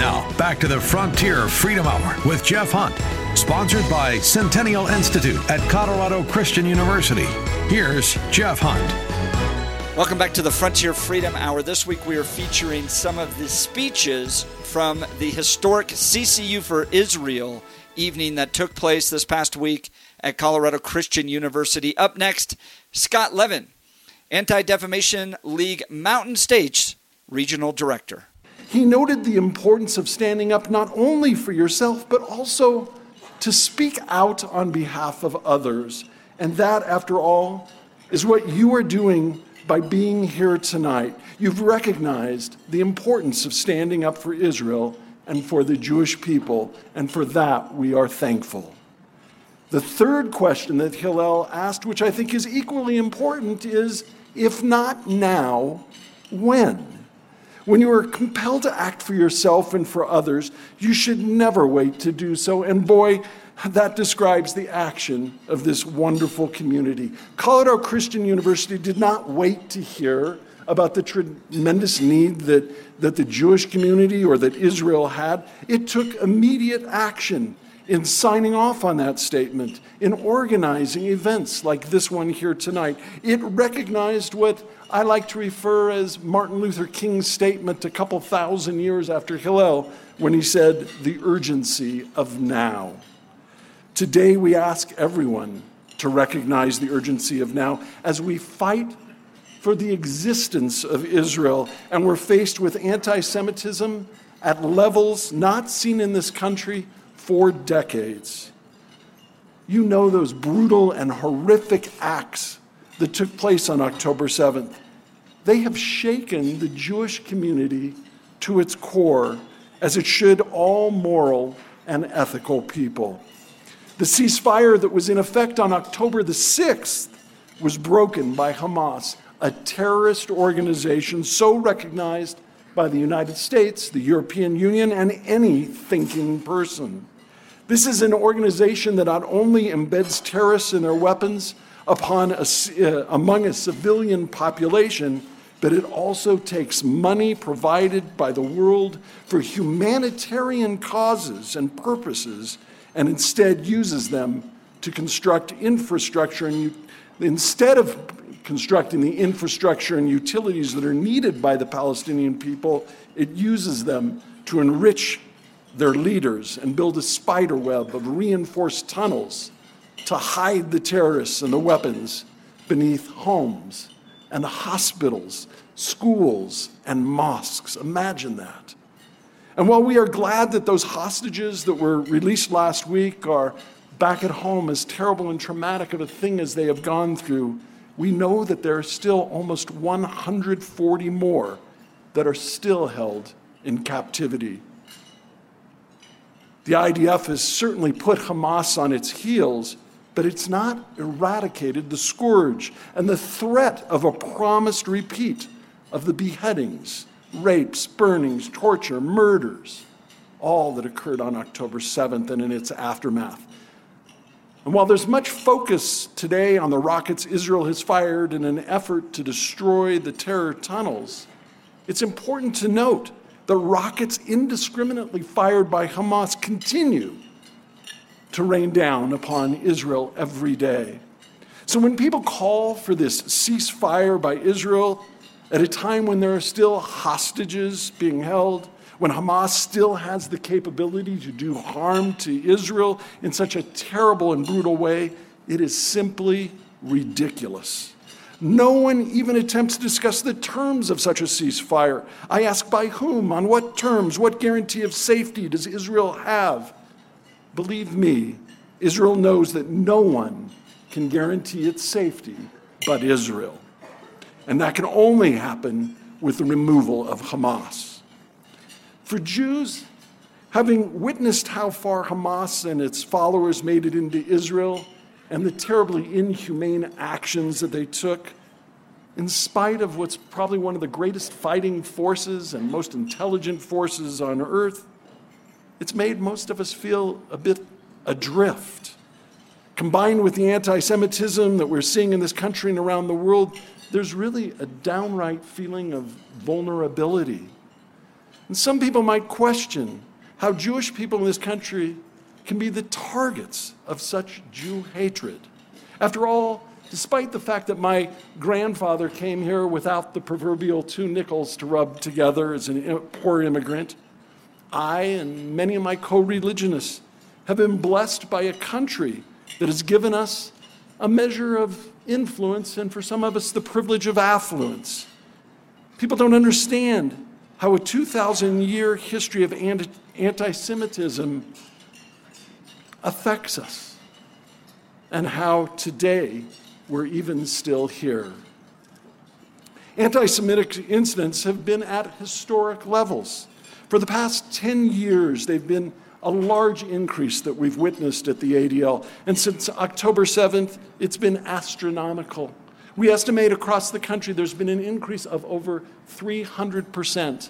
Now, back to the Frontier Freedom Hour with Jeff Hunt, sponsored by Centennial Institute at Colorado Christian University. Here's Jeff Hunt. Welcome back to the Frontier Freedom Hour. This week we are featuring some of the speeches from the historic CCU for Israel evening that took place this past week at Colorado Christian University. Up next, Scott Levin, Anti Defamation League Mountain States Regional Director. He noted the importance of standing up not only for yourself, but also to speak out on behalf of others. And that, after all, is what you are doing by being here tonight. You've recognized the importance of standing up for Israel and for the Jewish people, and for that we are thankful. The third question that Hillel asked, which I think is equally important, is if not now, when? When you are compelled to act for yourself and for others, you should never wait to do so. And boy, that describes the action of this wonderful community. Colorado Christian University did not wait to hear about the tremendous need that, that the Jewish community or that Israel had. It took immediate action in signing off on that statement, in organizing events like this one here tonight. It recognized what I like to refer as Martin Luther King's statement a couple thousand years after Hillel when he said, the urgency of now. Today, we ask everyone to recognize the urgency of now as we fight for the existence of Israel and we're faced with anti Semitism at levels not seen in this country for decades. You know those brutal and horrific acts that took place on October 7th. They have shaken the Jewish community to its core, as it should all moral and ethical people. The ceasefire that was in effect on October the 6th was broken by Hamas, a terrorist organization so recognized by the United States, the European Union, and any thinking person. This is an organization that not only embeds terrorists and their weapons upon a, uh, among a civilian population, but it also takes money provided by the world for humanitarian causes and purposes and instead uses them to construct infrastructure and instead of constructing the infrastructure and utilities that are needed by the Palestinian people, it uses them to enrich their leaders and build a spider web of reinforced tunnels to hide the terrorists and the weapons beneath homes and hospitals, schools, and mosques. Imagine that. And while we are glad that those hostages that were released last week are back at home, as terrible and traumatic of a thing as they have gone through, we know that there are still almost 140 more that are still held in captivity the IDF has certainly put Hamas on its heels, but it's not eradicated the scourge and the threat of a promised repeat of the beheadings, rapes, burnings, torture, murders, all that occurred on October 7th and in its aftermath. And while there's much focus today on the rockets Israel has fired in an effort to destroy the terror tunnels, it's important to note the rockets indiscriminately fired by Hamas continue to rain down upon Israel every day. So when people call for this ceasefire by Israel at a time when there are still hostages being held, when Hamas still has the capability to do harm to Israel in such a terrible and brutal way, it is simply ridiculous. No one even attempts to discuss the terms of such a ceasefire. I ask by whom, on what terms, what guarantee of safety does Israel have? Believe me, Israel knows that no one can guarantee its safety but Israel. And that can only happen with the removal of Hamas. For Jews, having witnessed how far Hamas and its followers made it into Israel, and the terribly inhumane actions that they took, in spite of what's probably one of the greatest fighting forces and most intelligent forces on earth, it's made most of us feel a bit adrift. Combined with the anti Semitism that we're seeing in this country and around the world, there's really a downright feeling of vulnerability. And some people might question how Jewish people in this country can be the targets of such Jew hatred. After all, despite the fact that my grandfather came here without the proverbial two nickels to rub together as a poor immigrant, I and many of my co religionists have been blessed by a country that has given us a measure of influence and for some of us the privilege of affluence. People don't understand how a 2,000 year history of anti Semitism affects us and how today we're even still here. Anti Semitic incidents have been at historic levels. For the past 10 years, they've been a large increase that we've witnessed at the ADL. And since October 7th, it's been astronomical. We estimate across the country there's been an increase of over 300%.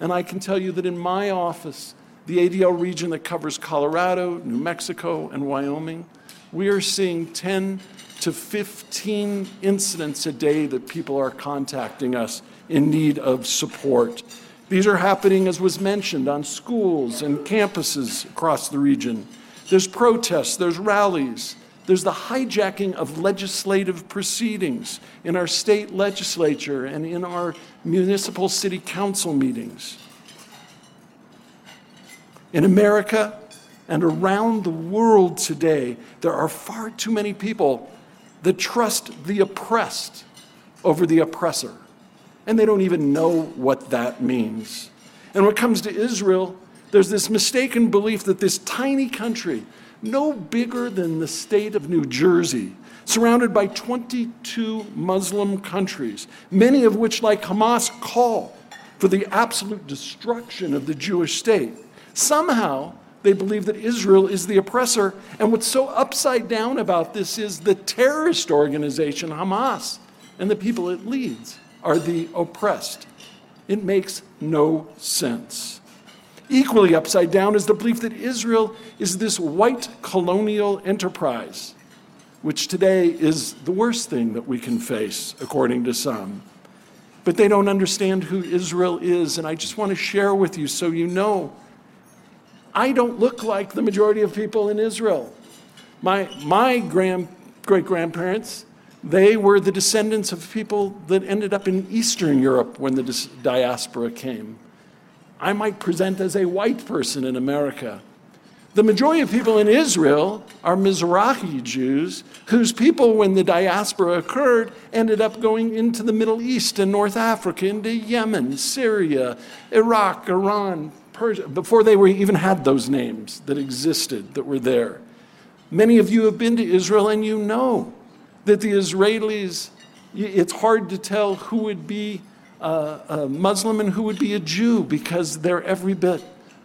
And I can tell you that in my office, the ADL region that covers Colorado, New Mexico, and Wyoming, we are seeing 10 to 15 incidents a day that people are contacting us in need of support. These are happening, as was mentioned, on schools and campuses across the region. There's protests, there's rallies, there's the hijacking of legislative proceedings in our state legislature and in our municipal city council meetings. In America and around the world today, there are far too many people that trust the oppressed over the oppressor. And they don't even know what that means. And when it comes to Israel, there's this mistaken belief that this tiny country, no bigger than the state of New Jersey, surrounded by 22 Muslim countries, many of which, like Hamas, call for the absolute destruction of the Jewish state. Somehow, they believe that Israel is the oppressor. And what's so upside down about this is the terrorist organization, Hamas, and the people it leads are the oppressed. It makes no sense. Equally upside down is the belief that Israel is this white colonial enterprise, which today is the worst thing that we can face, according to some. But they don't understand who Israel is, and I just want to share with you so you know I don't look like the majority of people in Israel. My, my grand, great grandparents, they were the descendants of people that ended up in Eastern Europe when the diaspora came. I might present as a white person in America. The majority of people in Israel are Mizrahi Jews, whose people, when the diaspora occurred, ended up going into the Middle East and North Africa, into Yemen, Syria, Iraq, Iran, Persia, before they were, even had those names that existed, that were there. Many of you have been to Israel and you know that the Israelis, it's hard to tell who would be a, Muslim and who would be a Jew because they're every bit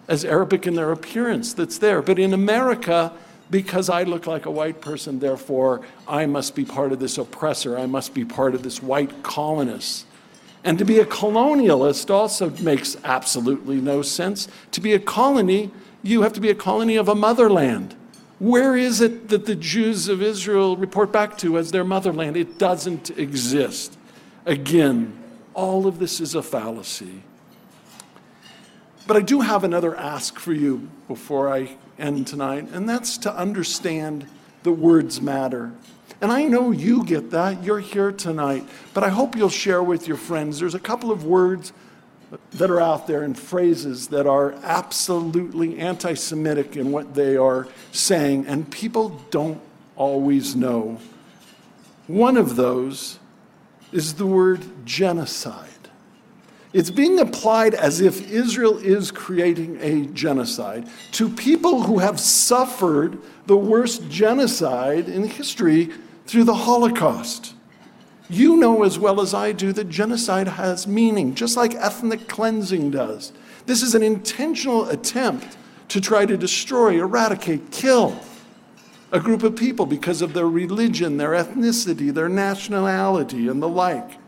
as Arabic in their appearance that's there. But in America, because I look like a white person, therefore I must be part of this oppressor, I must be part of this white colonist. And to be a colonialist also makes absolutely no sense. To be a colony, you have to be a colony of a motherland. Where is it that the Jews of Israel report back to as their motherland? It doesn't exist. Again, all of this is a fallacy. But I do have another ask for you before I end tonight, and that's to understand the words matter. And I know you get that. You're here tonight. But I hope you'll share with your friends. There's a couple of words that are out there and phrases that are absolutely anti Semitic in what they are saying, and people don't always know. One of those is the word genocide. It's being applied as if Israel is creating a genocide to people who have suffered the worst genocide in history through the Holocaust. You know as well as I do that genocide has meaning, just like ethnic cleansing does. This is an intentional attempt to try to destroy, eradicate, kill a group of people because of their religion, their ethnicity, their nationality, and the like.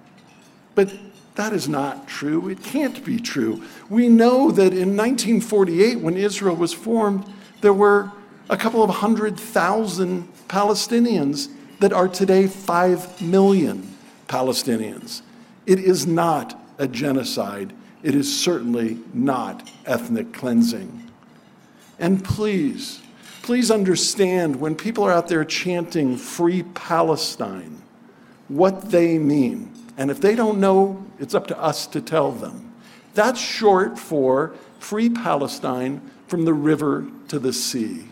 But that is not true. It can't be true. We know that in 1948, when Israel was formed, there were a couple of hundred thousand Palestinians that are today 5 million Palestinians. It is not a genocide, it is certainly not ethnic cleansing. And please, please understand when people are out there chanting Free Palestine, what they mean. And if they don't know, it's up to us to tell them. That's short for Free Palestine from the river to the sea.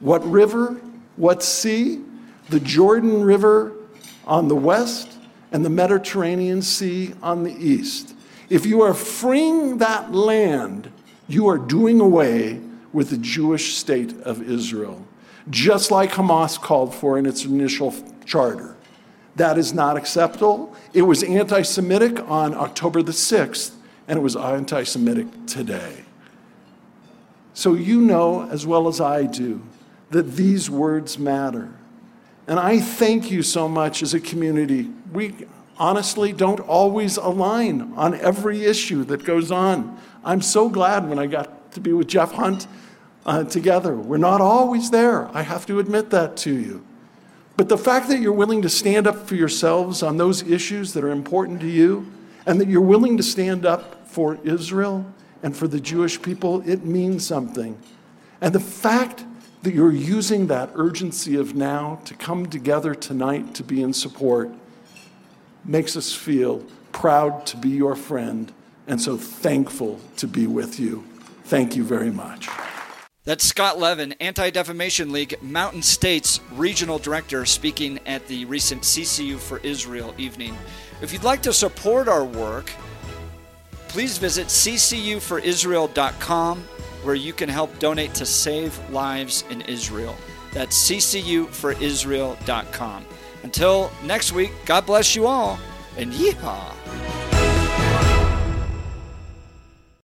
What river? What sea? The Jordan River on the west and the Mediterranean Sea on the east. If you are freeing that land, you are doing away with the Jewish state of Israel, just like Hamas called for in its initial charter. That is not acceptable. It was anti Semitic on October the 6th, and it was anti Semitic today. So you know as well as I do that these words matter. And I thank you so much as a community. We honestly don't always align on every issue that goes on. I'm so glad when I got to be with Jeff Hunt uh, together. We're not always there. I have to admit that to you. But the fact that you're willing to stand up for yourselves on those issues that are important to you, and that you're willing to stand up for Israel and for the Jewish people, it means something. And the fact that you're using that urgency of now to come together tonight to be in support makes us feel proud to be your friend and so thankful to be with you. Thank you very much. That's Scott Levin, Anti Defamation League Mountain States Regional Director, speaking at the recent CCU for Israel evening. If you'd like to support our work, please visit ccuforisrael.com where you can help donate to save lives in Israel. That's ccuforisrael.com. Until next week, God bless you all, and yeehaw!